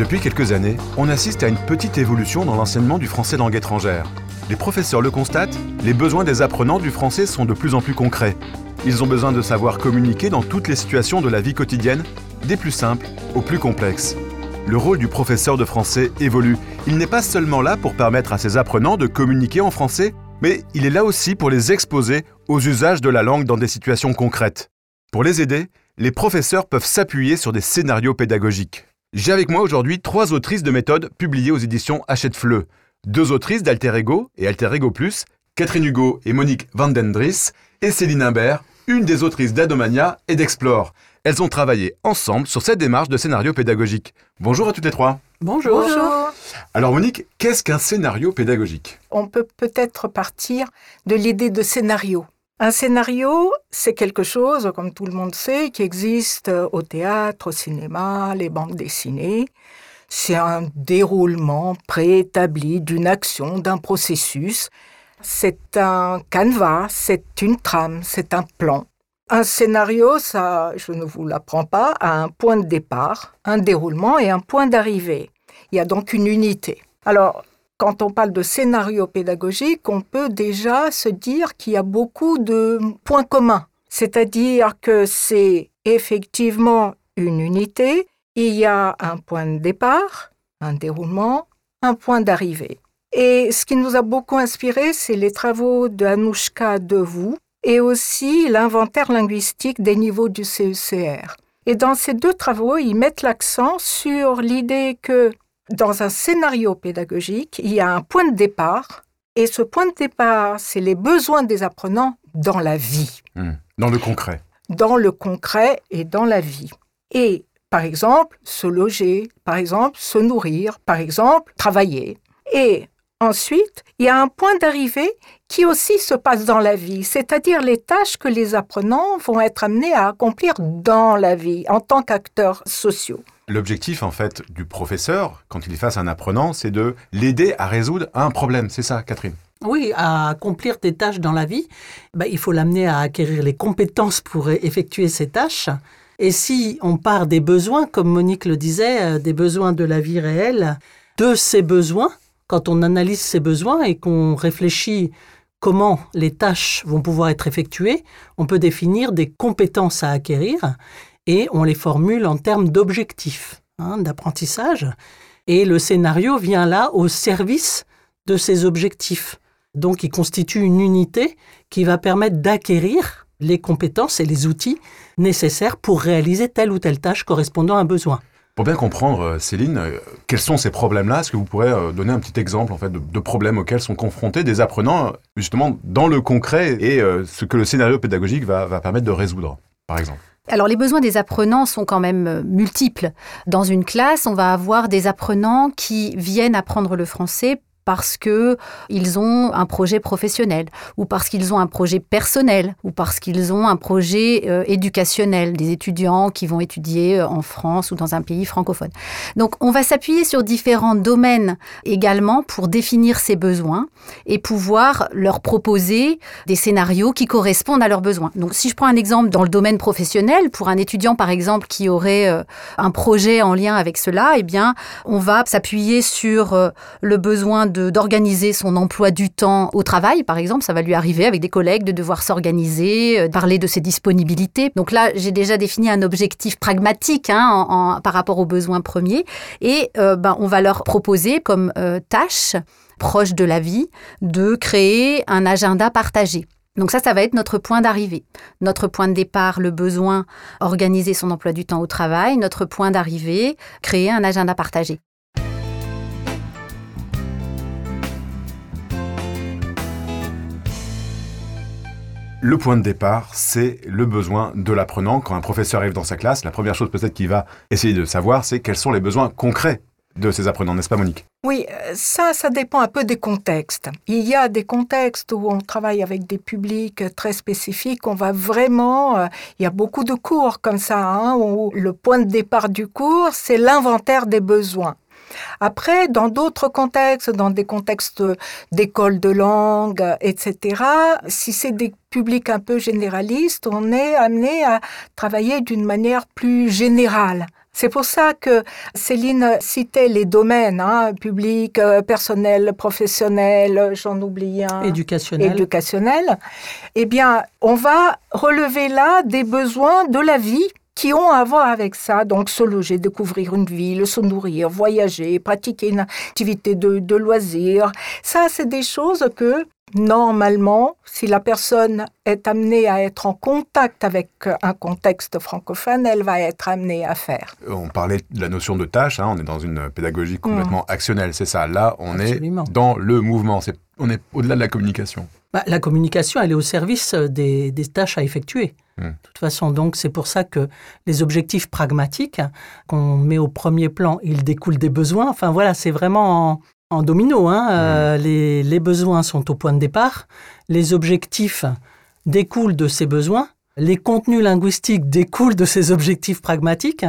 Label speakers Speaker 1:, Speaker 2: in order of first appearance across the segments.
Speaker 1: Depuis quelques années, on assiste à une petite évolution dans l'enseignement du français langue étrangère. Les professeurs le constatent, les besoins des apprenants du français sont de plus en plus concrets. Ils ont besoin de savoir communiquer dans toutes les situations de la vie quotidienne, des plus simples aux plus complexes. Le rôle du professeur de français évolue. Il n'est pas seulement là pour permettre à ses apprenants de communiquer en français, mais il est là aussi pour les exposer aux usages de la langue dans des situations concrètes. Pour les aider, les professeurs peuvent s'appuyer sur des scénarios pédagogiques. J'ai avec moi aujourd'hui trois autrices de méthodes publiées aux éditions Hachette Fleu. Deux autrices d'Alter Ego et Alter Ego Plus, Catherine Hugo et Monique Vandendris, et Céline Imbert, une des autrices d'Adomania et d'Explore. Elles ont travaillé ensemble sur cette démarche de scénario pédagogique. Bonjour à toutes les trois.
Speaker 2: Bonjour.
Speaker 3: Bonjour.
Speaker 1: Alors Monique, qu'est-ce qu'un scénario pédagogique?
Speaker 3: On peut peut-être partir de l'idée de scénario. Un scénario, c'est quelque chose, comme tout le monde sait, qui existe au théâtre, au cinéma, les bandes dessinées. C'est un déroulement préétabli d'une action, d'un processus. C'est un canevas, c'est une trame, c'est un plan. Un scénario, ça, je ne vous l'apprends pas, a un point de départ, un déroulement et un point d'arrivée. Il y a donc une unité. Alors, quand on parle de scénario pédagogique, on peut déjà se dire qu'il y a beaucoup de points communs. C'est-à-dire que c'est effectivement une unité, il y a un point de départ, un déroulement, un point d'arrivée. Et ce qui nous a beaucoup inspiré, c'est les travaux de Anouchka Devou et aussi l'inventaire linguistique des niveaux du CECR. Et dans ces deux travaux, ils mettent l'accent sur l'idée que dans un scénario pédagogique, il y a un point de départ, et ce point de départ, c'est les besoins des apprenants dans la vie.
Speaker 1: Hmm. Dans le concret.
Speaker 3: Dans le concret et dans la vie. Et par exemple, se loger, par exemple, se nourrir, par exemple, travailler. Et ensuite, il y a un point d'arrivée qui aussi se passe dans la vie, c'est-à-dire les tâches que les apprenants vont être amenés à accomplir dans la vie en tant qu'acteurs sociaux.
Speaker 1: L'objectif, en fait, du professeur, quand il est face à un apprenant, c'est de l'aider à résoudre un problème. C'est ça, Catherine?
Speaker 2: Oui, à accomplir des tâches dans la vie, bah, il faut l'amener à acquérir les compétences pour effectuer ces tâches. Et si on part des besoins, comme Monique le disait, euh, des besoins de la vie réelle, de ces besoins, quand on analyse ces besoins et qu'on réfléchit comment les tâches vont pouvoir être effectuées, on peut définir des compétences à acquérir et on les formule en termes d'objectifs hein, d'apprentissage. Et le scénario vient là au service de ces objectifs. Donc il constitue une unité qui va permettre d'acquérir les compétences et les outils nécessaires pour réaliser telle ou telle tâche correspondant à un besoin.
Speaker 1: Pour bien comprendre, euh, Céline, euh, quels sont ces problèmes-là Est-ce que vous pourrez euh, donner un petit exemple en fait, de, problèmes auxquels sont confrontés des apprenants, justement, dans le concret et ce que le scénario pédagogique va, va permettre de résoudre, par exemple?
Speaker 4: Alors les besoins des apprenants sont quand même multiples. Dans une classe, on va avoir des apprenants qui viennent apprendre le français parce que ils ont un projet professionnel ou parce qu'ils ont un projet personnel ou parce qu'ils ont un projet euh, éducationnel, des étudiants qui vont étudier euh, en France ou dans un pays francophone. Donc on va s'appuyer sur différents domaines également pour définir ces besoins et pouvoir leur proposer des scénarios qui correspondent à leurs besoins. Donc si je prends un exemple dans le domaine professionnel pour un étudiant par exemple qui aurait euh, un projet en lien avec cela, eh bien on va s'appuyer sur le besoin d'organiser son emploi du temps au travail, par exemple. Ça va lui arriver avec des collègues de devoir s'organiser, euh, parler de ses disponibilités. Donc là, j'ai déjà défini un objectif pragmatique hein, par rapport aux besoins premiers. Et euh, ben, on va leur proposer comme euh, tâche proche de la vie de créer un agenda partagé. Donc ça, ça va être notre point d'arrivée. Notre point de départ, le besoin, organiser son emploi du temps au travail. Notre point d'arrivée, créer un agenda partagé.
Speaker 1: Le point de départ, c'est le besoin de l'apprenant. Quand un professeur arrive dans sa classe, la première chose peut-être qu'il va essayer de savoir, c'est quels sont les besoins concrets de ces apprenants, n'est-ce pas Monique?
Speaker 3: Oui, euh, ça, ça dépend un peu des contextes. Il y a des contextes où on travaille avec des publics très spécifiques, on va vraiment... Euh, il y a beaucoup de cours comme ça, hein, où le point de départ du cours, c'est l'inventaire des besoins. Après, dans d'autres contextes, dans des contextes d'école de langue, etc., si c'est des publics un peu généralistes, on est amené à travailler d'une manière plus générale. C'est pour ça que Céline citait les domaines, hein, public, euh, personnel, professionnel, j'en oublie un.
Speaker 2: Éducationnel.
Speaker 3: Éducationnel. Eh bien, on va relever là des besoins de la vie qui ont à voir avec ça, donc se loger, découvrir une ville, se nourrir, voyager, pratiquer une activité de, de loisir. Ça, c'est des choses que normalement, si la personne est amenée à être en contact avec un contexte francophone, elle va être amenée à faire.
Speaker 1: On parlait de la notion de tâche, hein, on est dans une pédagogie complètement mmh. actionnelle, c'est ça. Là, on est dans le mouvement, on est au-delà de la communication.
Speaker 2: Bah, la communication, elle est au service des, tâches à effectuer. Mmh. De toute façon, donc c'est pour ça que les objectifs pragmatiques qu'on met au premier plan, ils découlent des besoins. Enfin voilà, c'est vraiment en domino. Hein, euh, mmh. les, besoins sont au point de départ, les objectifs découlent de ces besoins, les contenus linguistiques découlent de ces objectifs pragmatiques,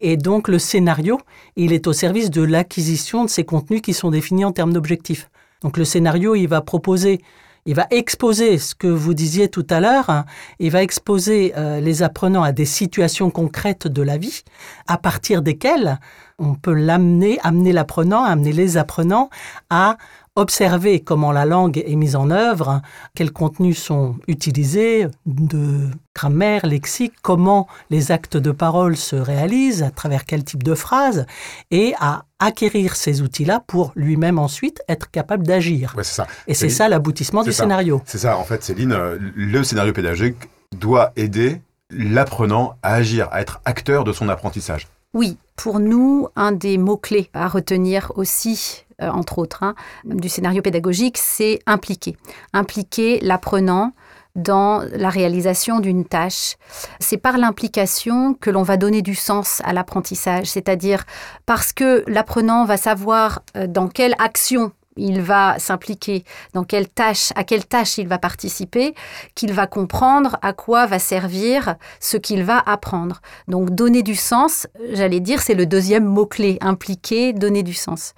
Speaker 2: et donc le scénario, il est au service de l'acquisition de ces contenus qui sont définis en termes d'objectifs. Donc le scénario, il va proposer il va exposer ce que vous disiez tout à l'heure, il va exposer euh, les apprenants à des situations concrètes de la vie, à partir desquelles on peut l'amener, amener l'apprenant, amener les apprenants à observer comment la langue est mise en œuvre, quels contenus sont utilisés, de grammaire, lexique, comment les actes de parole se réalisent, à travers quel type de phrases, et à acquérir ces outils-là pour lui-même ensuite être capable d'agir.
Speaker 1: Ouais, ça.
Speaker 2: Et c'est ça l'aboutissement du scénario.
Speaker 1: C'est ça, en fait, Céline, euh, le scénario pédagogique doit aider l'apprenant à agir, à être acteur de son apprentissage.
Speaker 4: Oui, pour nous, un des mots-clés à retenir aussi, euh, entre autres, hein, du scénario pédagogique, c'est impliquer. Impliquer l'apprenant dans la réalisation d'une tâche. C'est par l'implication que l'on va donner du sens à l'apprentissage, c'est-à-dire parce que l'apprenant va savoir euh, dans quelle action il va s'impliquer, dans quelle tâche, à quelle tâche il va participer, qu'il va comprendre à quoi va servir ce qu'il va apprendre. Donc donner du sens, j'allais dire, c'est le deuxième mot-clé, impliquer, donner du sens.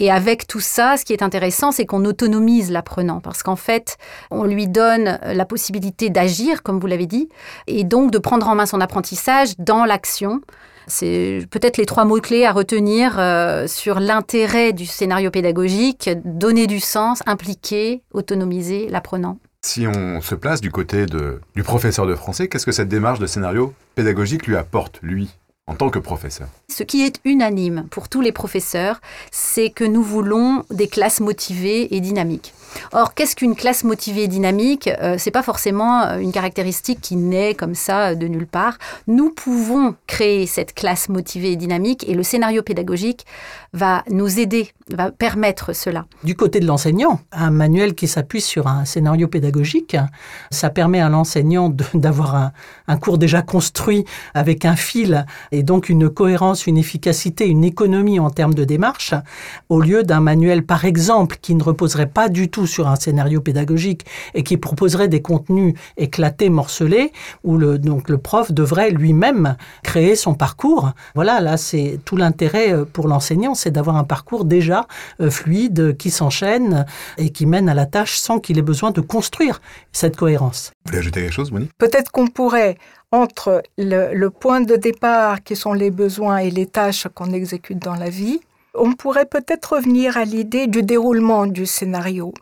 Speaker 4: Et avec tout ça, ce qui est intéressant, c'est qu'on autonomise l'apprenant, parce qu'en fait, on lui donne la possibilité d'agir, comme vous l'avez dit, et donc de prendre en main son apprentissage dans l'action. C'est peut-être les trois mots-clés à retenir euh, sur l'intérêt du scénario pédagogique, donner du sens, impliquer, autonomiser l'apprenant.
Speaker 1: Si on se place du côté du professeur de français, qu'est-ce que cette démarche de scénario pédagogique lui apporte, lui en tant que professeur?
Speaker 4: Ce qui est unanime pour tous les professeurs, c'est que nous voulons des classes motivées et dynamiques. Or, qu'est-ce qu'une classe motivée et dynamique? Euh, C'est pas forcément euh, une caractéristique qui naît comme ça euh, de nulle part. Nous pouvons créer cette classe motivée et dynamique et le scénario pédagogique va nous aider, va permettre cela.
Speaker 2: Du côté de l'enseignant, un manuel qui s'appuie sur un scénario pédagogique, ça permet à l'enseignant d'avoir un, un cours déjà construit avec un fil et donc une cohérence, une efficacité, une économie en termes de démarche, au lieu d'un manuel, par exemple, qui ne reposerait pas du tout sur un scénario pédagogique et qui proposerait des contenus éclatés, morcelés, où le, donc le prof devrait lui-même créer son parcours. Voilà, là, c'est tout l'intérêt euh, pour l'enseignant, c'est d'avoir un parcours déjà euh, fluide, qui s'enchaîne et qui mène à la tâche sans qu'il ait besoin de construire cette cohérence.
Speaker 1: Vous voulez ajouter quelque chose, Monique?
Speaker 3: Peut-être qu'on pourrait entre le, le, point de départ qui sont les besoins et les tâches qu'on exécute dans la vie, on pourrait peut-être revenir à l'idée du déroulement du scénario.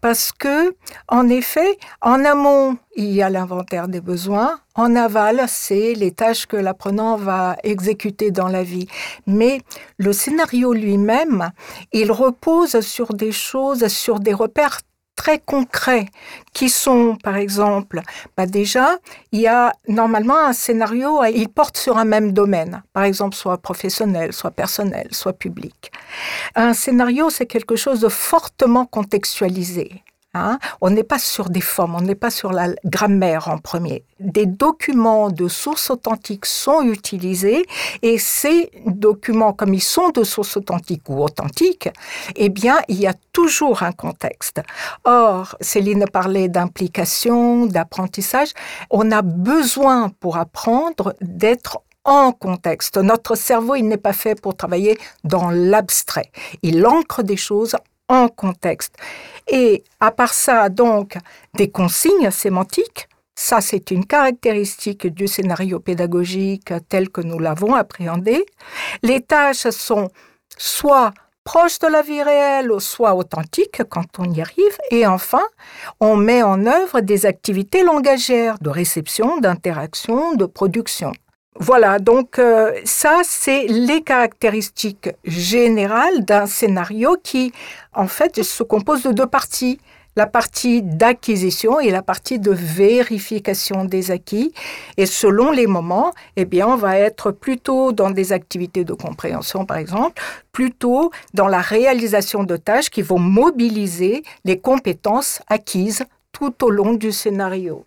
Speaker 3: Parce que, en effet, en amont, il y a l'inventaire des besoins. En aval, c'est les tâches que l'apprenant va exécuter dans la vie. Mais le scénario lui-même, il repose sur des choses, sur des repères très concrets qui sont, par exemple, bah déjà, il y a normalement un scénario, il porte sur un même domaine, par exemple, soit professionnel, soit personnel, soit public. Un scénario, c'est quelque chose de fortement contextualisé. Hein. on n'est pas sur des formes, on n'est pas sur la grammaire en premier. Des documents de sources authentiques sont utilisés et ces documents, comme ils sont de sources authentiques ou authentiques, eh bien, il y a toujours un contexte. Or, Céline parlait d'implication, d'apprentissage. On a besoin pour apprendre d'être en contexte. Notre cerveau, il n'est pas fait pour travailler dans l'abstrait. Il ancre des choses en contexte. Et à part ça, donc, des consignes sémantiques, ça c'est une caractéristique du scénario pédagogique tel que nous l'avons appréhendé. Les tâches sont soit proches de la vie réelle, soit authentiques quand on y arrive. Et enfin, on met en œuvre des activités langagières de réception, d'interaction, de production. Voilà, donc euh, ça, c'est les caractéristiques générales d'un scénario qui, en fait, se compose de deux parties. La partie d'acquisition et la partie de vérification des acquis. Et selon les moments, eh bien, on va être plutôt dans des activités de compréhension, par exemple, plutôt dans la réalisation de tâches qui vont mobiliser les compétences acquises tout au long du scénario.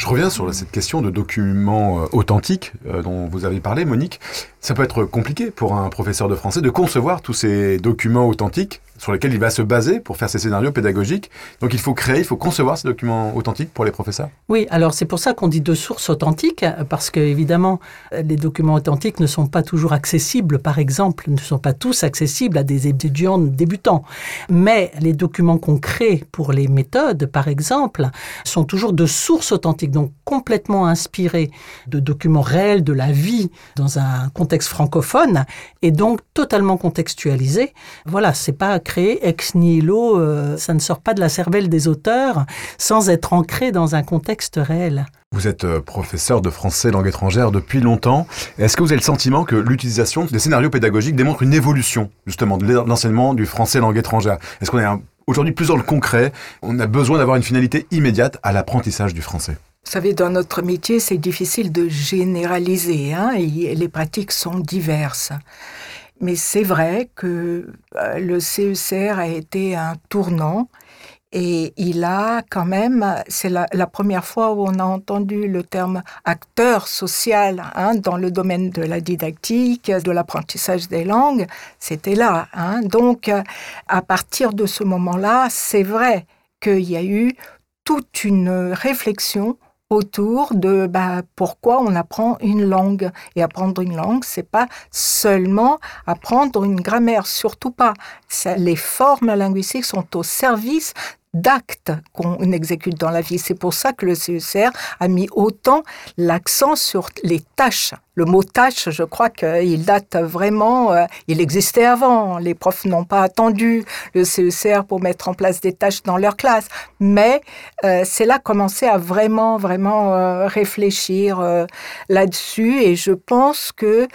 Speaker 1: Je reviens sur cette question de documents euh, authentiques euh, dont vous avez parlé, Monique. Ça peut être compliqué pour un professeur de français de concevoir tous ces documents authentiques sur lesquels il va se baser pour faire ses scénarios pédagogiques. Donc il faut créer, il faut concevoir ces documents authentiques pour les professeurs.
Speaker 2: Oui, alors c'est pour ça qu'on dit de sources authentiques, parce que évidemment les documents authentiques ne sont pas toujours accessibles, par exemple, ne sont pas tous accessibles à des étudiants débutants. Mais les documents qu'on crée pour les méthodes, par exemple, sont toujours de sources authentiques, donc complètement inspirés de documents réels de la vie dans un contexte francophone et donc totalement contextualisés. Voilà, c'est pas créé ex nihilo, euh, ça ne sort pas de la cervelle des auteurs sans être ancré dans un contexte réel.
Speaker 1: Vous êtes euh, professeur de français langue étrangère depuis longtemps. Est-ce que vous avez le sentiment que l'utilisation des scénarios pédagogiques démontre une évolution justement de l'enseignement du français langue étrangère? Est-ce qu'on est aujourd'hui plus dans le concret On a besoin d'avoir une finalité immédiate à l'apprentissage du français?
Speaker 3: Vous savez, dans notre métier, c'est difficile de généraliser, hein, les pratiques sont diverses. Mais c'est vrai que euh, le CECR a été un tournant et il a quand même, c'est la, première fois où on a entendu le terme acteur social hein, dans le domaine de la didactique, de l'apprentissage des langues, c'était là. Hein. Donc, à partir de ce moment-là, c'est vrai qu'il y a eu toute une réflexion autour de bah, pourquoi on apprend une langue. Et apprendre une langue, c'est pas seulement apprendre une grammaire, surtout pas. les formes linguistiques sont au service d'actes qu'on exécute dans la vie. C'est pour ça que le CECR a mis autant l'accent sur les tâches. Le mot tâche, je crois qu'il date vraiment, euh, il existait avant. Les profs n'ont pas attendu le CECR pour mettre en place des tâches dans leur classe. Mais euh, c'est là commencer à vraiment, vraiment euh, réfléchir là-dessus. Et je pense que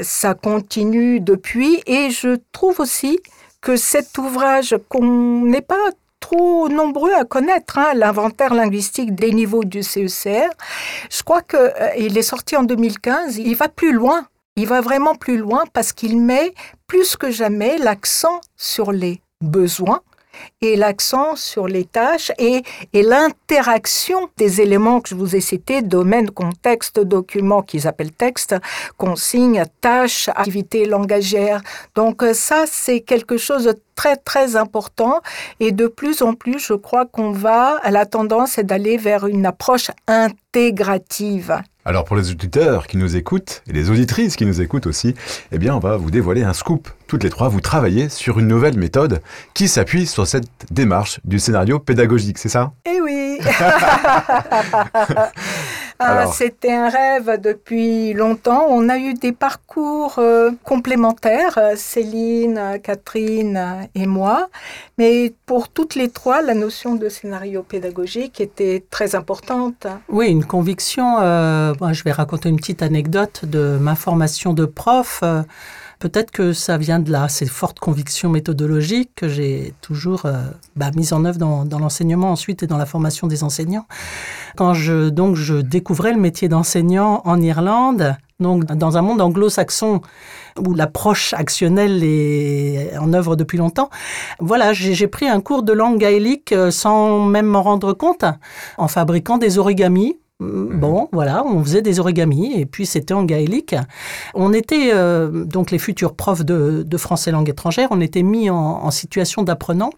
Speaker 3: ça continue depuis. Et je trouve aussi que cet ouvrage qu'on n'est pas trop nombreux à connaître hein, l'inventaire linguistique des niveaux du CECR. Je crois qu'il euh, est sorti en 2015. Il va plus loin. Il va vraiment plus loin parce qu'il met plus que jamais l'accent sur les besoins et l'accent sur les tâches et, l'interaction des éléments que je vous ai cités, domaine, contexte, document qu'ils appellent texte, consigne, tâches, activité langagière. Donc euh, ça, c'est quelque chose de très très important et de plus en plus, je crois qu'on va, la tendance est d'aller vers une approche intégrative.
Speaker 1: Alors pour les auditeurs qui nous écoutent et les auditrices qui nous écoutent aussi, eh bien on va vous dévoiler un scoop. Toutes les trois, vous travaillez sur une nouvelle méthode qui s'appuie sur cette démarche du scénario pédagogique, c'est ça?
Speaker 3: Eh oui Ah, c'était un rêve depuis longtemps. On a eu des parcours euh, complémentaires, euh, Céline, Catherine et moi. Mais pour toutes les trois, la notion de scénario pédagogique était très importante.
Speaker 2: Oui, une conviction. Euh, je vais raconter une petite anecdote de ma formation de prof. Peut-être que ça vient de là, ces fortes convictions méthodologiques que j'ai toujours euh, bah, mises en œuvre dans, l'enseignement ensuite et dans la formation des enseignants. Quand je, donc, je découvrais le métier d'enseignant en Irlande, donc dans un monde anglo-saxon où l'approche actionnelle est en œuvre depuis longtemps, voilà, j'ai pris un cours de langue gaélique euh, sans même m'en rendre compte, en fabriquant des origamis bon, voilà, on faisait des origamis et puis c'était en gaélique. On était, euh, donc les futurs profs de, français langue étrangère, on était mis en, situation d'apprenant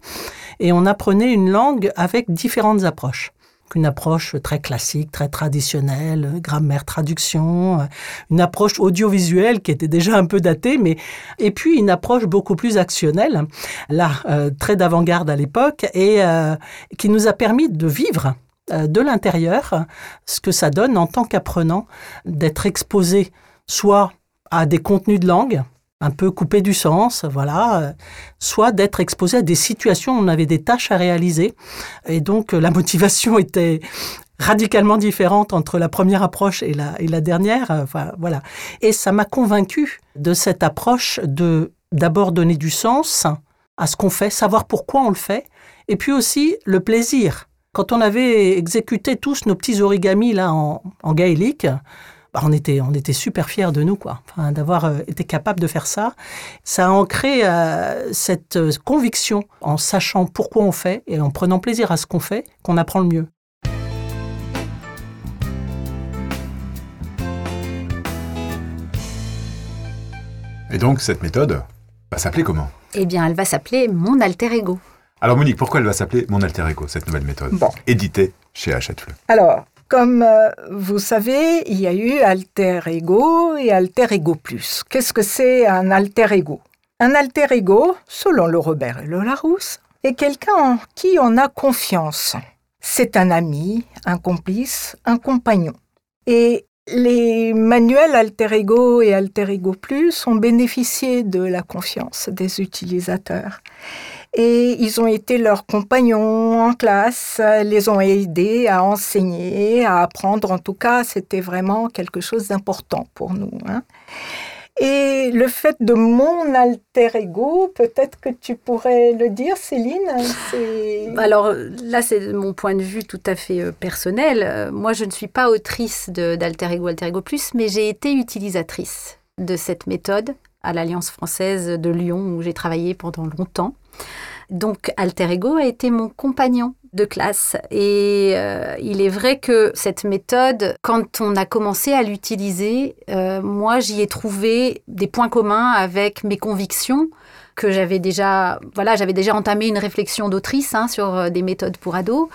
Speaker 2: et on apprenait une langue avec différentes approches une approche très classique, très traditionnelle, grammaire, traduction, une approche audiovisuelle qui était déjà un peu datée, mais et puis une approche beaucoup plus actionnelle, là euh, très d'avant-garde à l'époque et euh, qui nous a permis de vivre de l'intérieur ce que ça donne en tant qu'apprenant d'être exposé soit à des contenus de langue, un peu coupés du sens, voilà, euh, soit d'être exposé à des situations où on avait des tâches à réaliser. Et donc la motivation était radicalement différente entre la première approche et la, et la dernière. Enfin, voilà. Et ça m'a convaincu de cette approche de d'abord donner du sens à ce qu'on fait, savoir pourquoi on le fait, et puis aussi le plaisir quand on avait exécuté tous nos petits origamis là en, gaélique, bah, on était, on était super fiers de nous, quoi. d'avoir euh, été capable de faire ça. Ça a ancré euh, cette euh, conviction en sachant pourquoi on fait et en prenant plaisir à ce qu'on fait qu'on apprend le mieux.
Speaker 1: Et donc, cette méthode va s'appeler comment?
Speaker 4: Eh bien, elle va s'appeler mon alter ego.
Speaker 1: Alors Monique, pourquoi elle va s'appeler Mon Alter Ego, cette nouvelle méthode bon. Éditée chez Hachette
Speaker 3: Alors, comme euh, vous savez, il y a eu Alter Ego et Alter Ego Plus. Qu'est-ce que c'est un Alter Ego? Un Alter Ego, selon le Robert et le Larousse, est quelqu'un en qui on a confiance. C'est un ami, un complice, un compagnon. Et les manuels Alter Ego et Alter Ego Plus ont bénéficié de la confiance des utilisateurs et ils ont été leurs compagnons en classe, les ont aidés à enseigner, à apprendre. En tout cas, c'était vraiment quelque chose d'important pour nous. Hein. Et le fait de mon alter ego, peut-être que tu pourrais le dire, Céline
Speaker 4: Alors là, c'est mon point de vue tout à fait euh, personnel. Euh, moi, je ne suis pas autrice d'alter ego, alter ego plus, mais j'ai été utilisatrice de cette méthode à l'Alliance française de Lyon où j'ai travaillé pendant longtemps. Donc Alter Ego a été mon compagnon de classe. Et euh, il est vrai que cette méthode, quand on a commencé à l'utiliser, euh, moi j'y ai trouvé des points communs avec mes convictions que j'avais déjà, voilà, j'avais déjà entamé une réflexion d'autrice hein, sur euh, des méthodes pour ados.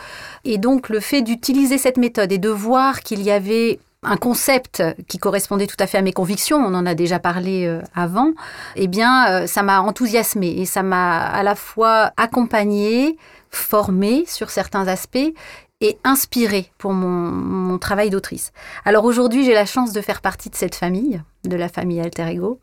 Speaker 4: Et donc le fait d'utiliser cette méthode et de voir qu'il y avait un concept qui correspondait tout à fait à mes convictions, on en a déjà parlé euh, avant, eh bien, euh, ça m'a enthousiasmé et ça m'a à la fois accompagné, formé sur certains aspects et inspiré pour mon, travail d'autrice. Alors aujourd'hui, j'ai la chance de faire partie de cette famille, de la famille Alter Ego.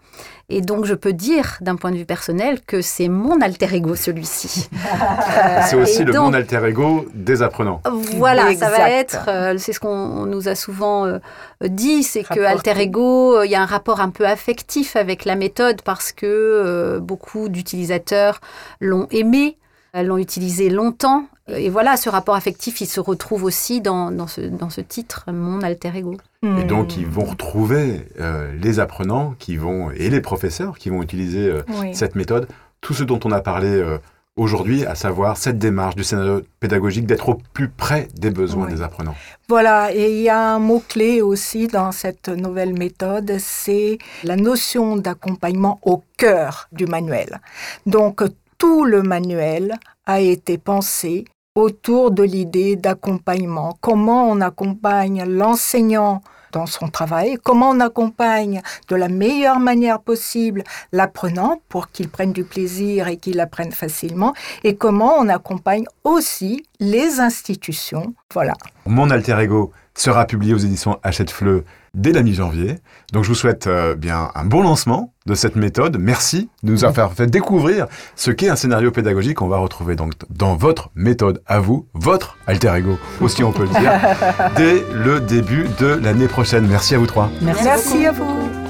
Speaker 4: Et donc, je peux dire, d'un point de vue personnel, que c'est mon alter ego, celui-ci.
Speaker 1: c'est aussi le mon alter ego des apprenants.
Speaker 4: Voilà, ça va être, euh, c'est ce qu'on nous a souvent euh, dit, c'est que alter ego, euh, il y a un rapport un peu affectif avec la méthode parce que beaucoup d'utilisateurs l'ont aimé, l'ont utilisé longtemps et voilà, ce rapport affectif, il se retrouve aussi dans, dans, ce, dans ce titre, Mon alter ego.
Speaker 1: Et donc, ils vont retrouver euh, les apprenants qui vont, et les professeurs qui vont utiliser euh, cette méthode, tout ce dont on a parlé euh, aujourd'hui, à savoir cette démarche du scénario pédagogique d'être au plus près des besoins des apprenants.
Speaker 3: Voilà, et il y a un mot-clé aussi dans cette nouvelle méthode, c'est la notion d'accompagnement au cœur du manuel. Donc, tout le manuel a été pensé autour de l'idée d'accompagnement. Comment on accompagne l'enseignant dans son travail, comment on accompagne de la meilleure manière possible l'apprenant pour qu'il prenne du plaisir et qu'il apprenne facilement, et comment on accompagne aussi les institutions. Voilà.
Speaker 1: Mon alter ego sera publié aux éditions Hachette Fleu dès la mi-janvier. Donc je vous souhaite euh, bien un bon lancement de cette méthode. Merci de nous avoir fait découvrir ce qu'est un scénario pédagogique. On va retrouver donc dans votre méthode à vous, votre alter ego aussi on peut le dire, dès le début de l'année prochaine. Merci à vous trois.
Speaker 3: Merci, à vous.